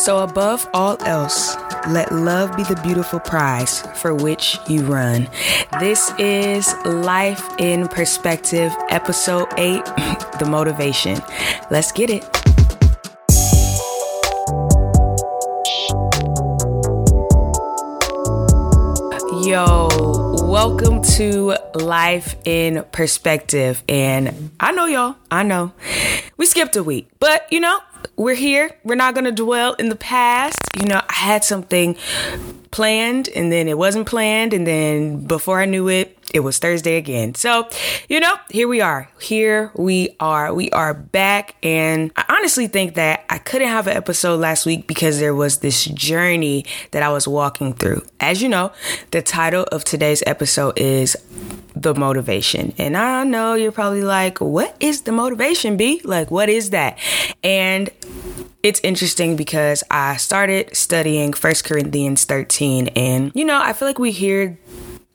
So, above all else, let love be the beautiful prize for which you run. This is Life in Perspective, Episode 8 The Motivation. Let's get it. Yo, welcome to Life in Perspective. And I know y'all, I know we skipped a week, but you know, we're here. We're not going to dwell in the past. You know, I had something planned and then it wasn't planned. And then before I knew it, it was Thursday again. So, you know, here we are. Here we are. We are back. And I honestly think that I couldn't have an episode last week because there was this journey that I was walking through. As you know, the title of today's episode is The Motivation. And I know you're probably like, what is the motivation, B? Like, what is that? And it's interesting because I started studying First Corinthians 13 and you know, I feel like we hear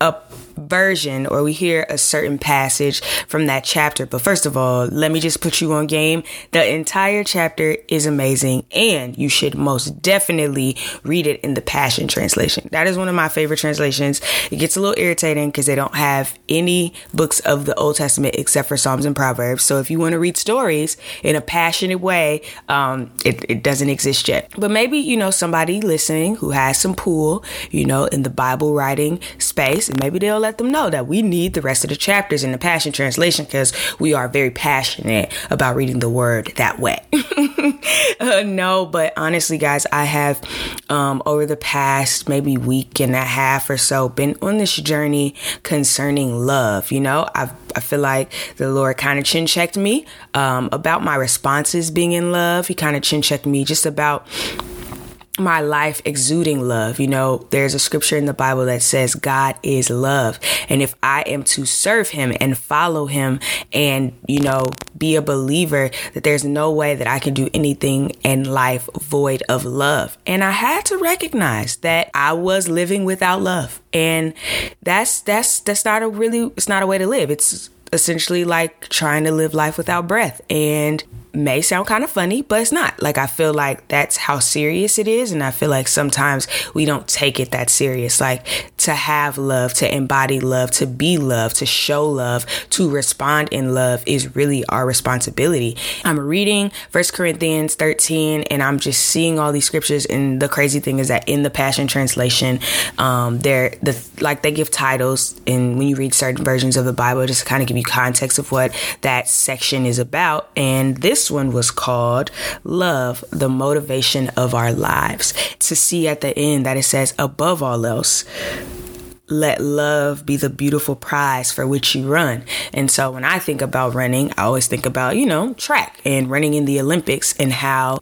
a version or we hear a certain passage from that chapter. But first of all, let me just put you on game. The entire chapter is amazing and you should most definitely read it in the Passion Translation. That is one of my favorite translations. It gets a little irritating because they don't have any books of the Old Testament except for Psalms and Proverbs. So if you want to read stories in a passionate way, um, it, it doesn't exist yet. But maybe, you know, somebody listening who has some pool, you know, in the Bible writing space, and maybe they'll let them know that we need the rest of the chapters in the Passion Translation because we are very passionate about reading the word that way. uh, no, but honestly, guys, I have um, over the past maybe week and a half or so been on this journey concerning love. You know, I've I feel like the Lord kind of chin checked me um, about my responses being in love. He kind of chin checked me just about my life exuding love. You know, there's a scripture in the Bible that says God is love. And if I am to serve him and follow him and, you know, be a believer, that there's no way that I can do anything in life void of love. And I had to recognize that I was living without love. And that's, that's, that's not a really, it's not a way to live. It's essentially like trying to live life without breath. And may sound kind of funny, but it's not. Like, I feel like that's how serious it is. And I feel like sometimes we don't take it that serious. Like, to have love, to embody love, to be love, to show love, to respond in love is really our responsibility. I'm reading First Corinthians 13 and I'm just seeing all these scriptures. And the crazy thing is that in the Passion Translation, um, they're the, like, they give titles. And when you read certain versions of the Bible, just kind of give you context of what that section is about. And this this one was called Love, the Motivation of Our Lives. To see at the end that it says, above all else, let love be the beautiful prize for which you run. And so when I think about running, I always think about, you know, track and running in the Olympics and how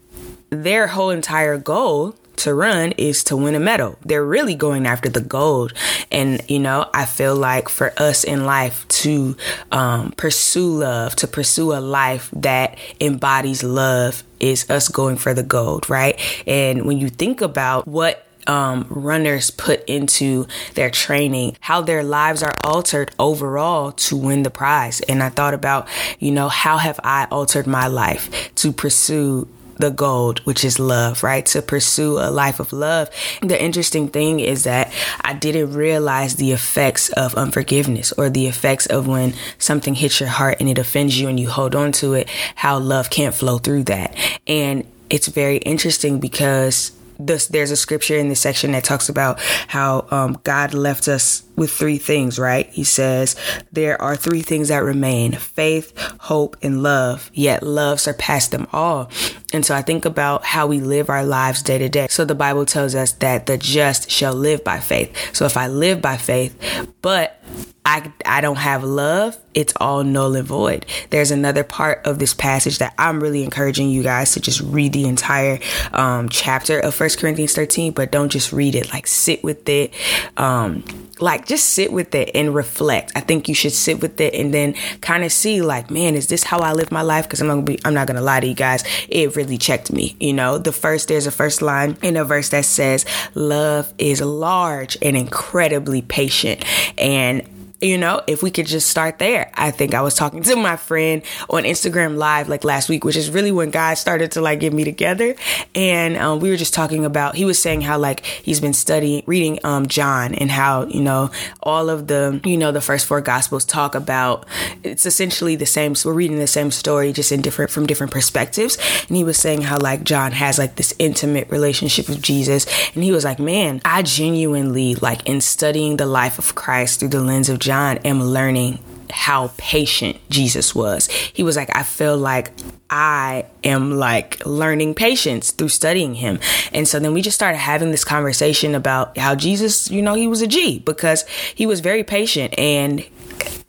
their whole entire goal to run is to win a medal. They're really going after the gold. And, you know, I feel like for us in life to um, pursue love, to pursue a life that embodies love, is us going for the gold, right? And when you think about what um, runners put into their training, how their lives are altered overall to win the prize. And I thought about, you know, how have I altered my life to pursue the gold, which is love, right? To pursue a life of love. The interesting thing is that I didn't realize the effects of unforgiveness or the effects of when something hits your heart and it offends you and you hold on to it, how love can't flow through that. And it's very interesting because this, there's a scripture in this section that talks about how um, God left us with three things, right? He says, There are three things that remain faith, hope, and love, yet love surpassed them all. And so I think about how we live our lives day to day. So the Bible tells us that the just shall live by faith. So if I live by faith, but I, I don't have love, it's all null and void. There's another part of this passage that I'm really encouraging you guys to just read the entire um, chapter of First Corinthians 13, but don't just read it. Like sit with it. Um, like just sit with it and reflect. I think you should sit with it and then kind of see like, man, is this how I live my life? Because I'm gonna be, I'm not gonna lie to you guys. It really checked me. You know, the first there's a first line in a verse that says, "Love is large and incredibly patient," and you know, if we could just start there. I think I was talking to my friend on Instagram Live like last week, which is really when God started to like get me together. And um, we were just talking about, he was saying how like he's been studying, reading um, John and how, you know, all of the, you know, the first four gospels talk about it's essentially the same. So we're reading the same story, just in different, from different perspectives. And he was saying how like John has like this intimate relationship with Jesus. And he was like, man, I genuinely like in studying the life of Christ through the lens of John John am learning how patient Jesus was. He was like, I feel like I am like learning patience through studying him. And so then we just started having this conversation about how Jesus, you know, he was a G because he was very patient and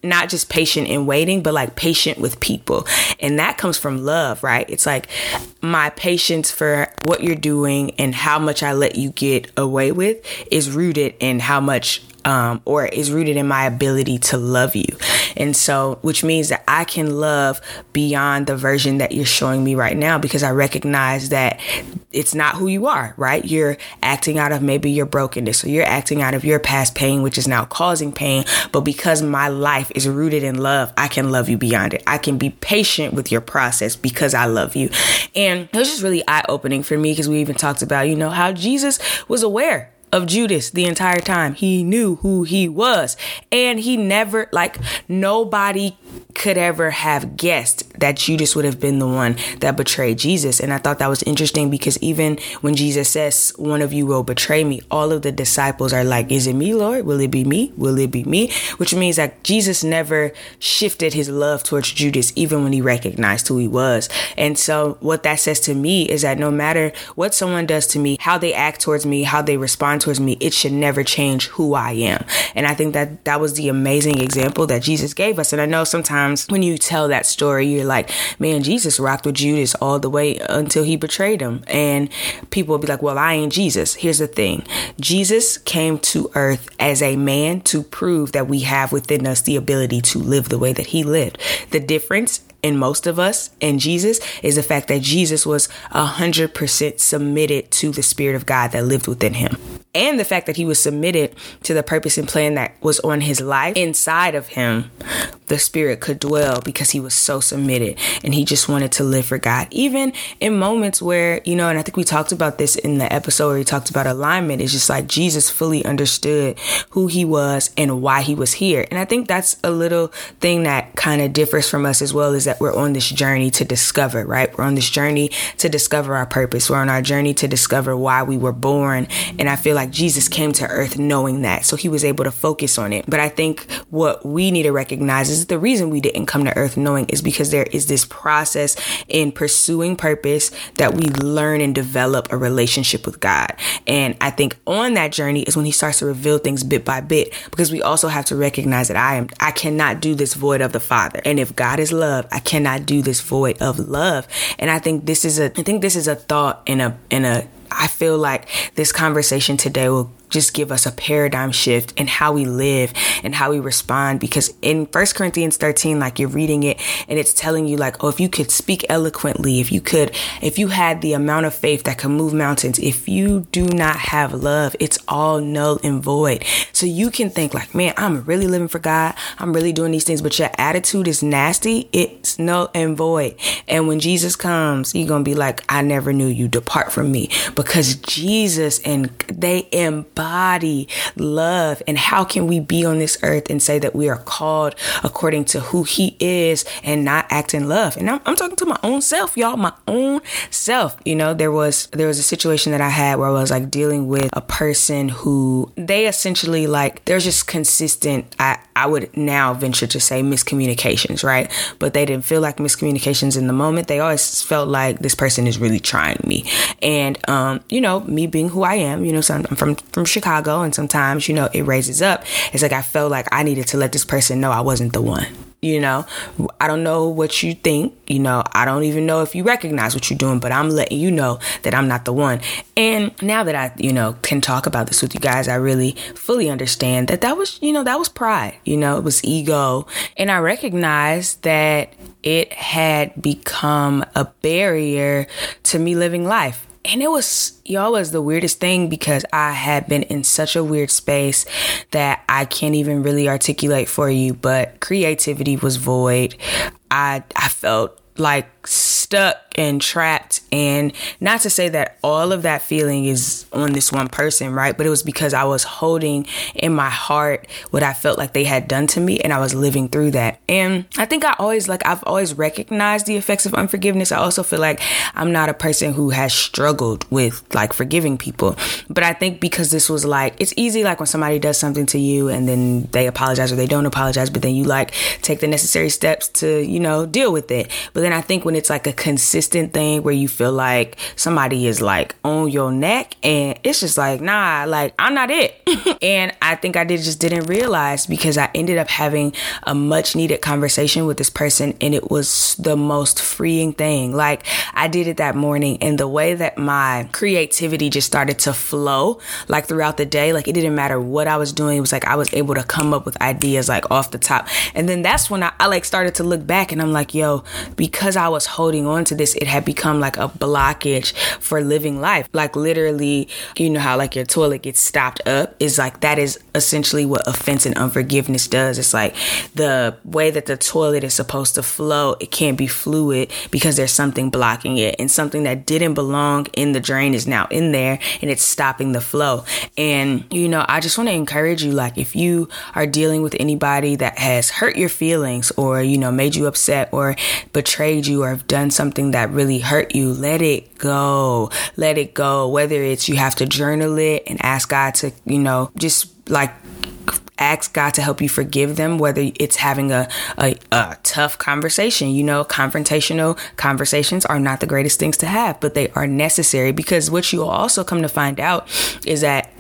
not just patient in waiting, but like patient with people. And that comes from love, right? It's like my patience for what you're doing and how much I let you get away with is rooted in how much um, or is rooted in my ability to love you. And so, which means that I can love beyond the version that you're showing me right now because I recognize that it's not who you are, right? You're acting out of maybe your brokenness or you're acting out of your past pain, which is now causing pain. But because my life is rooted in love, I can love you beyond it. I can be patient with your process because I love you. And it was just really eye opening for me because we even talked about, you know, how Jesus was aware of Judas the entire time. He knew who he was. And he never, like, nobody could ever have guessed that Judas would have been the one that betrayed Jesus. And I thought that was interesting because even when Jesus says, one of you will betray me, all of the disciples are like, is it me, Lord? Will it be me? Will it be me? Which means that Jesus never shifted his love towards Judas, even when he recognized who he was. And so what that says to me is that no matter what someone does to me, how they act towards me, how they respond towards me, it should never change who I am. And I think that that was the amazing example that Jesus gave us. And I know sometimes when you tell that story, you're like, man, Jesus rocked with Judas all the way until he betrayed him. And people will be like, well, I ain't Jesus. Here's the thing Jesus came to earth as a man to prove that we have within us the ability to live the way that he lived. The difference in most of us and Jesus is the fact that Jesus was 100% submitted to the Spirit of God that lived within him. And the fact that he was submitted to the purpose and plan that was on his life inside of him, the Spirit could dwell because he was so submitted and he just wanted to live for God. Even in moments where, you know, and I think we talked about this in the episode where we talked about alignment, it's just like Jesus fully understood who he was and why he was here. And I think that's a little thing that kind of differs from us as well is that we're on this journey to discover, right? We're on this journey to discover our purpose. We're on our journey to discover why we were born. And I feel like Jesus came to earth knowing that. So he was able to focus on it. But I think what we need to recognize is the reason we didn't come to earth knowing is because there is this process in pursuing purpose that we learn and develop a relationship with God. And I think on that journey is when he starts to reveal things bit by bit because we also have to recognize that I am, I cannot do this void of the Father. And if God is love, I cannot do this void of love. And I think this is a I think this is a thought in a in a I feel like this conversation today will just give us a paradigm shift in how we live and how we respond. Because in First Corinthians 13, like you're reading it and it's telling you like, oh, if you could speak eloquently, if you could, if you had the amount of faith that can move mountains, if you do not have love, it's all null and void. So you can think like, man, I'm really living for God. I'm really doing these things, but your attitude is nasty. It's null and void. And when Jesus comes, you're going to be like, I never knew you. Depart from me because Jesus and they embody embody love. And how can we be on this earth and say that we are called according to who He is and not act in love? And I'm, I'm talking to my own self, y'all, my own self. You know, there was there was a situation that I had where I was like dealing with a person who they essentially like there's just consistent. I I would now venture to say miscommunications, right? But they didn't feel like miscommunications in the moment. They always felt like this person is really trying me. And, um, you know, me being who I am, you know, so I'm from, from Chicago and sometimes, you know, it raises up. It's like I felt like I needed to let this person know I wasn't the one. You know, I don't know what you think. You know, I don't even know if you recognize what you're doing, but I'm letting you know that I'm not the one. And now that I, you know, can talk about this with you guys, I really fully understand that that was, you know, that was pride. You know, it was ego. And I recognize that it had become a barrier to me living life and it was y'all was the weirdest thing because I had been in such a weird space that I can't even really articulate for you, but creativity was void. I I felt like stuck and trapped. And not to say that all of that feeling is on this one person right? But it was because i was holding in my heart what i felt like they had done to me and i was living through that. And i think i always like i've always recognized the effects of unforgiveness. I also feel like i'm not a person who has struggled with like forgiving people. But i think because this was like it's easy like when somebody does something to you and then they apologize or they don't apologize but then you like take the necessary steps to you know deal with it. But then i think when it's like a consistent thing where you feel like somebody is like on your neck and it's just like, nah, like I'm not it. and I think I did just didn't realize because I ended up having a much needed conversation with this person and it was the most freeing thing. Like I did it that morning and the way that my creativity just started to flow like throughout the day, like it didn't matter what I was doing. It was like I was able to come up with ideas like off the top. And then that's when I, I like started to look back and I'm like, yo, because I was holding on to this, it had become like a blockage for living life. Like literally, you know how like your toilet gets stopped up is like that is essentially what offense and unforgiveness does. It's like the way that the toilet is supposed to flow, it can't be fluid because there's something blocking it and something that didn't belong in the drain is now in there and it's stopping the flow. And you know, I just want to encourage you like if you are dealing with anybody that has hurt your feelings or you know made you upset or betrayed you or have done something that really hurt you, let it go. Let it go. Whether it's you have to journal it and ask God to, you know, just like ask God to help you forgive them, whether it's having a, a, a, tough conversation. You know, confrontational conversations are not the greatest things to have, but they are necessary because what you will also come to find out is that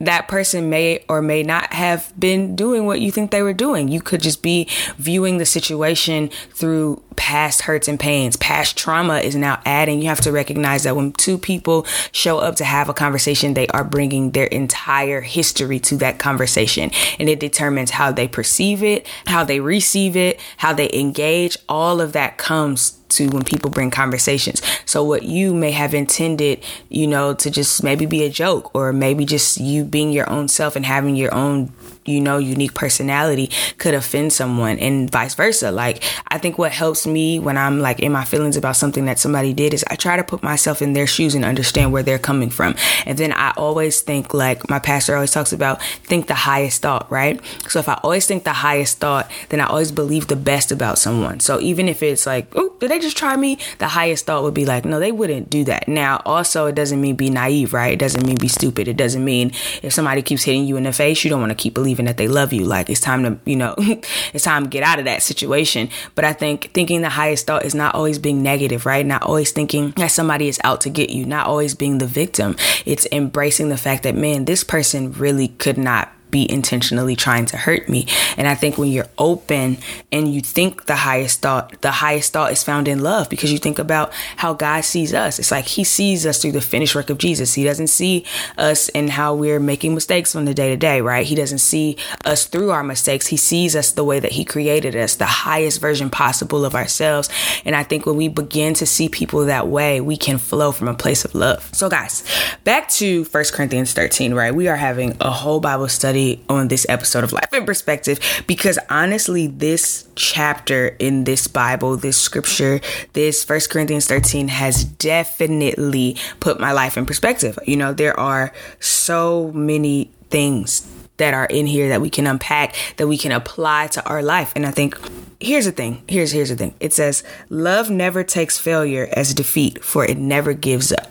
that person may or may not have been doing what you think they were doing. You could just be viewing the situation through past hurts and pains. Past trauma is now adding. You have to recognize that when two people show up to have a conversation, they are bringing their entire history to that conversation. And it determines how they perceive it, how they receive it, how they engage. All of that comes to when people bring conversations. So what you may have intended, you know, to just maybe be a joke or maybe just you being your own self and having your own you know, unique personality could offend someone and vice versa. Like, I think what helps me when I'm like in my feelings about something that somebody did is I try to put myself in their shoes and understand where they're coming from. And then I always think, like my pastor always talks about, think the highest thought, right? So if I always think the highest thought, then I always believe the best about someone. So even if it's like, oh, did they just try me? The highest thought would be like, no, they wouldn't do that. Now, also, it doesn't mean be naive, right? It doesn't mean be stupid. It doesn't mean if somebody keeps hitting you in the face, you don't want to keep believing that they love you. Like it's time to, you know, it's time to get out of that situation. But I think thinking the highest thought is not always being negative, right? Not always thinking that somebody is out to get you, not always being the victim. It's embracing the fact that, man, this person really could not be intentionally trying to hurt me. And I think when you're open and you think the highest thought, the highest thought is found in love because you think about how God sees us. It's like He sees us through the finished work of Jesus. He doesn't see us in how we're making mistakes from the day to day, right? He doesn't see us through our mistakes. He sees us the way that He created us, the highest version possible of ourselves. And I think when we begin to see people that way, we can flow from a place of love. So, guys, back to First Corinthians 13, right? We are having a whole Bible study on this episode of Life in Perspective because honestly, this chapter in this Bible, this scripture, this First Corinthians 13 has definitely put my life in perspective. You know, there are so many things that are in here that we can unpack that we can apply to our life. And i think here's the thing here's here's the thing. It says love never takes failure as defeat for it never gives up.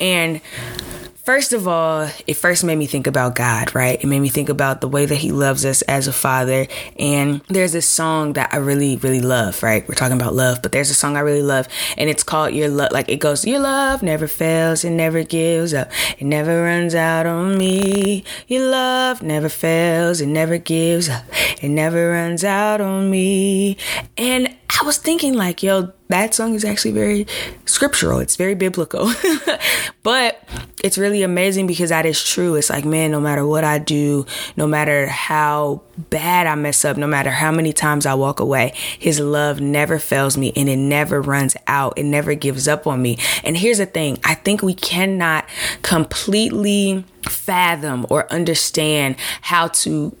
And First of all, it first made me think about God, right? It made me think about the way that He loves us as a father. And there's this song that I really, really love, right? We're talking about love, but there's a song I really love, and it's called Your Love. Like it goes, Your love never fails, it never gives up, it never runs out on me. Your love never fails, it never gives up, it never runs out on me. And I was thinking like, yo, that song is actually very scriptural. It's very biblical. but it's really amazing because that is true. It's like, man, no matter what I do, no matter how bad I mess up, no matter how many times I walk away, his love never fails me and it never runs out. It never gives up on me. And here's the thing I think we cannot completely fathom or understand how to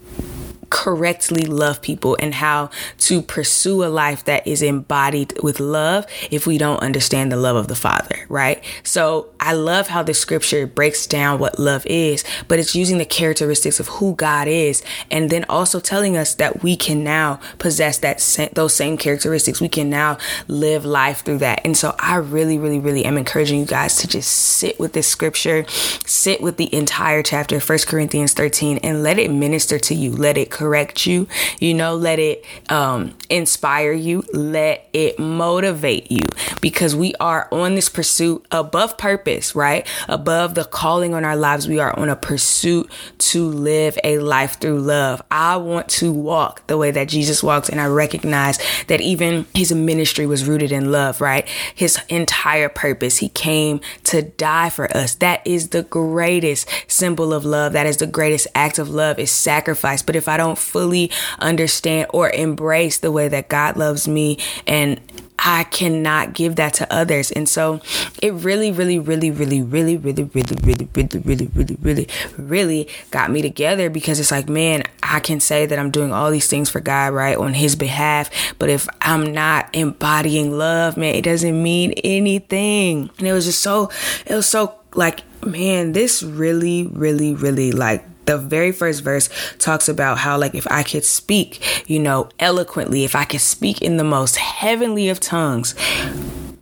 correctly love people and how to pursue a life that is embodied with love if we don't understand the love of the Father, right? So I love how the scripture breaks down what love is, but it's using the characteristics of who God is and then also telling us that we can now possess that those same characteristics. We can now live life through that. And so I really really really am encouraging you guys to just sit with this scripture, sit with the entire chapter 1 Corinthians 13 and let it minister to you. Let it correct you. You know, let it um, inspire you. Let it motivate you because we are on this pursuit above purpose, right? Above the calling on our lives. We are on a pursuit to live a life through love. I want to walk the way that Jesus walks. And I recognize that even his ministry was rooted in love, right? His entire purpose. He came to die for us. That is the greatest symbol of love. That is the greatest act of love is sacrifice. But if I don't don't fully understand or embrace the way that God loves me and I cannot give that to others. And so it really, really, really, really, really, really, really, really, really, really, really, really, really got me together because it's like, man, I can say that I'm doing all these things for God, right, on His behalf. But if I'm not embodying love, man, it doesn't mean anything. And it was just so, it was so like, man, this really, really, really like the very first verse talks about how like if I could speak, you know, eloquently, if I could speak in the most heavenly of tongues,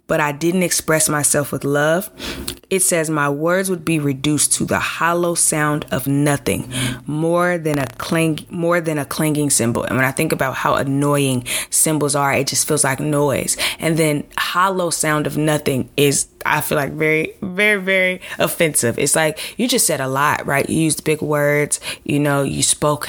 but I didn't express myself with love, it says my words would be reduced to the hollow sound of nothing, more than a clang, more than a clanging cymbal. And when I think about how annoying cymbals are, it just feels like noise. And then hollow sound of nothing is, I feel like very, very, very offensive. It's like you just said a lot, right? You used big words, you know, you spoke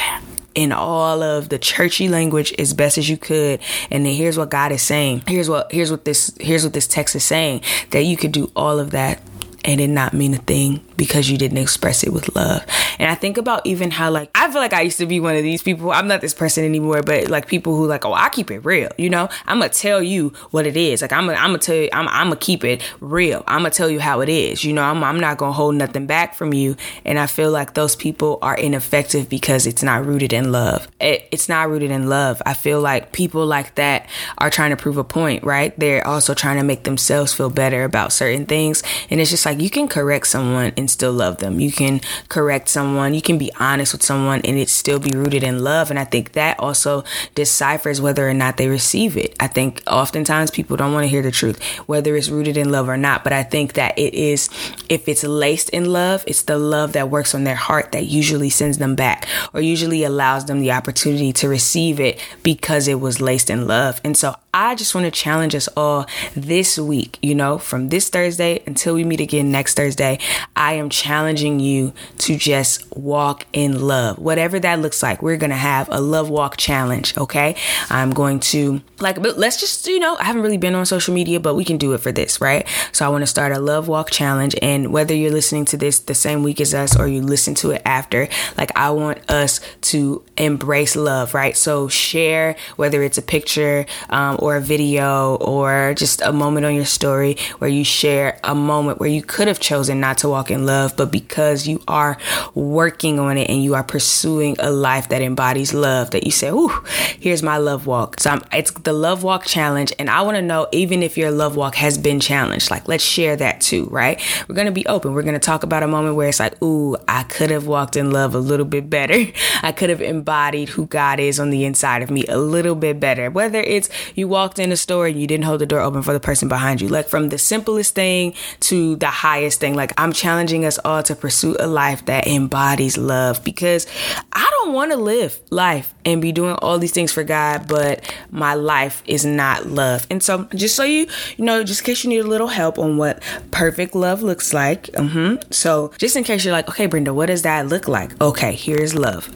in all of the churchy language as best as you could. And then here's what God is saying. Here's what here's what this here's what this text is saying that you could do all of that and it not mean a thing because you didn't express it with love. And I think about even how like I feel like I used to be one of these people. I'm not this person anymore, but like people who like, oh, I keep it real. You know, I'm gonna tell you what it is. Like I'm gonna, I'm gonna tell you, I'm, I'm gonna keep it real. I'm gonna tell you how it is. You know, I'm, I'm not gonna hold nothing back from you. And I feel like those people are ineffective because it's not rooted in love. It, it's not rooted in love. I feel like people like that are trying to prove a point, right? They're also trying to make themselves feel better about certain things. And it's just like you can correct someone and still love them. You can correct someone, you can be honest with someone and it still be rooted in love. And I think that also deciphers whether or not they receive it. I think oftentimes people don't want to hear the truth, whether it's rooted in love or not. But I think that it is, if it's laced in love, it's the love that works on their heart that usually sends them back or usually allows them the opportunity to receive it because it was laced in love. And so I just want to challenge us all this week, you know, from this Thursday until we meet again next Thursday. I am challenging you to just walk in love, whatever that looks like. We're going to have a love walk challenge, okay? I'm going to, like, let's just, you know, I haven't really been on social media, but we can do it for this, right? So I want to start a love walk challenge. And whether you're listening to this the same week as us or you listen to it after, like, I want us to embrace love, right? So share, whether it's a picture, um, or a video or just a moment on your story where you share a moment where you could have chosen not to walk in love, but because you are working on it and you are pursuing a life that embodies love, that you say, Ooh, here's my love walk. So I'm, it's the love walk challenge. And I want to know, even if your love walk has been challenged, like let's share that too, right? We're going to be open. We're going to talk about a moment where it's like, Ooh, I could have walked in love a little bit better. I could have embodied who God is on the inside of me a little bit better. Whether it's you walked in a store and you didn't hold the door open for the person behind you. Like from the simplest thing to the highest thing. Like I'm challenging us all to pursue a life that embodies love because I don't don't want to live life and be doing all these things for God, but my life is not love. And so, just so you, you know, just in case you need a little help on what perfect love looks like. Mm-hmm. So, just in case you're like, okay, Brenda, what does that look like? Okay, here's love.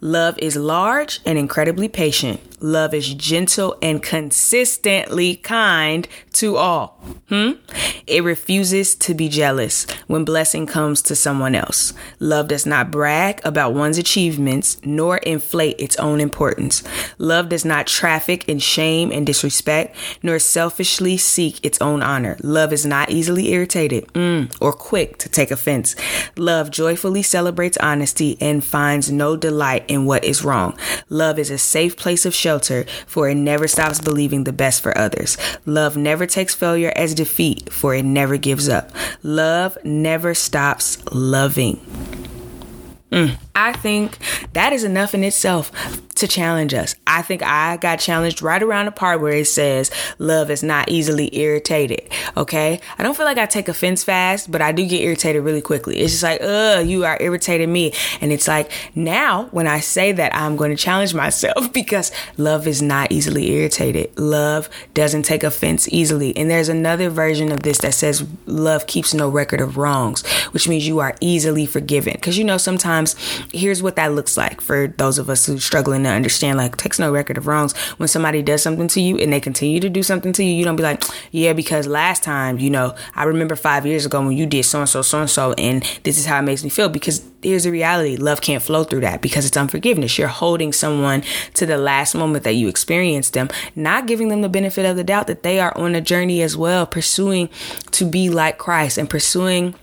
Love is large and incredibly patient. Love is gentle and consistently kind to all. Hmm? It refuses to be jealous when blessing comes to someone else. Love does not brag about one's achievements nor inflate its own importance. Love does not traffic in shame and disrespect nor selfishly seek its own honor. Love is not easily irritated mm, or quick to take offense. Love joyfully celebrates honesty and finds no delight in what is wrong. Love is a safe place of shelter, for it never stops believing the best for others. Love never takes failure as defeat, for it never gives up. Love never stops loving. Mm. I think that is enough in itself to challenge us. I think I got challenged right around the part where it says love is not easily irritated. Okay. I don't feel like I take offense fast, but I do get irritated really quickly. It's just like, uh, you are irritating me. And it's like now when I say that, I'm going to challenge myself because love is not easily irritated. Love doesn't take offense easily. And there's another version of this that says love keeps no record of wrongs, which means you are easily forgiven. Cause you know, sometimes here's what that looks like for those of us who struggling to understand like takes no record of wrongs. When somebody does something to you and they continue to do something to you you don't be like yeah because last time you know i remember five years ago when you did so and so so and so and this is how it makes me feel. Because here's the reality love can't flow through that because it's unforgiveness. You're holding someone to the last moment that you experienced them not giving them the benefit of the doubt that they are on a journey as well pursuing to be like christ and pursuing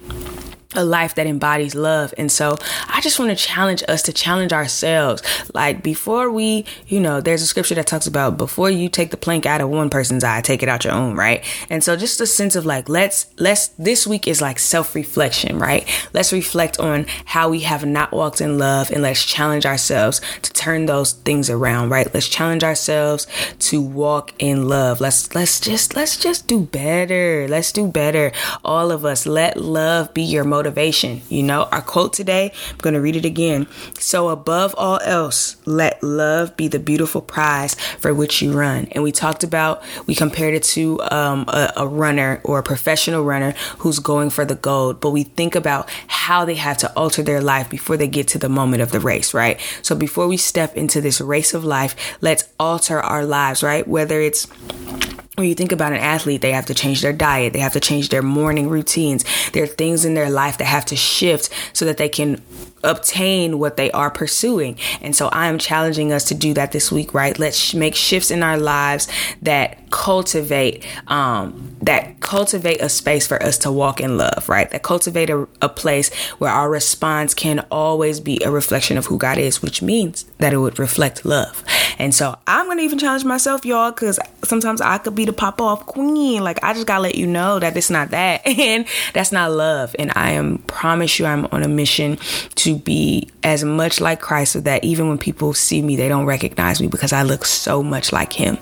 a life that embodies love. And so I just want to challenge us to challenge ourselves. Like before we, you know, there's a scripture that talks about before you take the plank out of one person's eye, take it out your own, right? And so just a sense of like, let's, let's, this week is like self reflection, right? Let's reflect on how we have not walked in love and let's challenge ourselves to turn those things around, right? Let's challenge ourselves to walk in love. Let's, let's just, let's just do better. Let's do better. All of us, let love be your motivation motivation. You know, our quote today, I'm going to read it again. So, above all else, let love be the beautiful prize for which you run. And we talked about, we compared it to um, a, a runner or a professional runner who's going for the gold, but we think about how they have to alter their life before they get to the moment of the race, right? So, before we step into this race of life, let's alter our lives, right? Whether it's when you think about an athlete, they have to change their diet, they have to change their morning routines. There are things in their life that have to shift so that they can obtain what they are pursuing. And so I am challenging us to do that this week, right? Let's make shifts in our lives that cultivate, um, that cultivate a space for us to walk in love, right? That cultivate a, a place where our response can always be a reflection of who God is, which means that it would reflect love. And so I'm going to even challenge myself, y'all, because sometimes I could be the pop off queen. Like, I just got to let you know that it's not that. And that's not love. And I am, promise you, I'm on a mission to be as much like Christ so that even when people see me, they don't recognize me because I look so much like Him.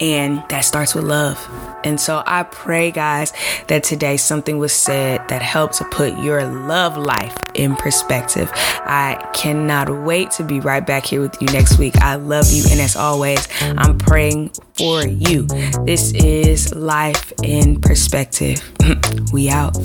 And that starts with love. And so I pray, guys, that today something was said that helped to put your love life in perspective. I cannot wait to be right back here with you next week. I love you. And as always, I'm praying for you. This is Life in Perspective. we out.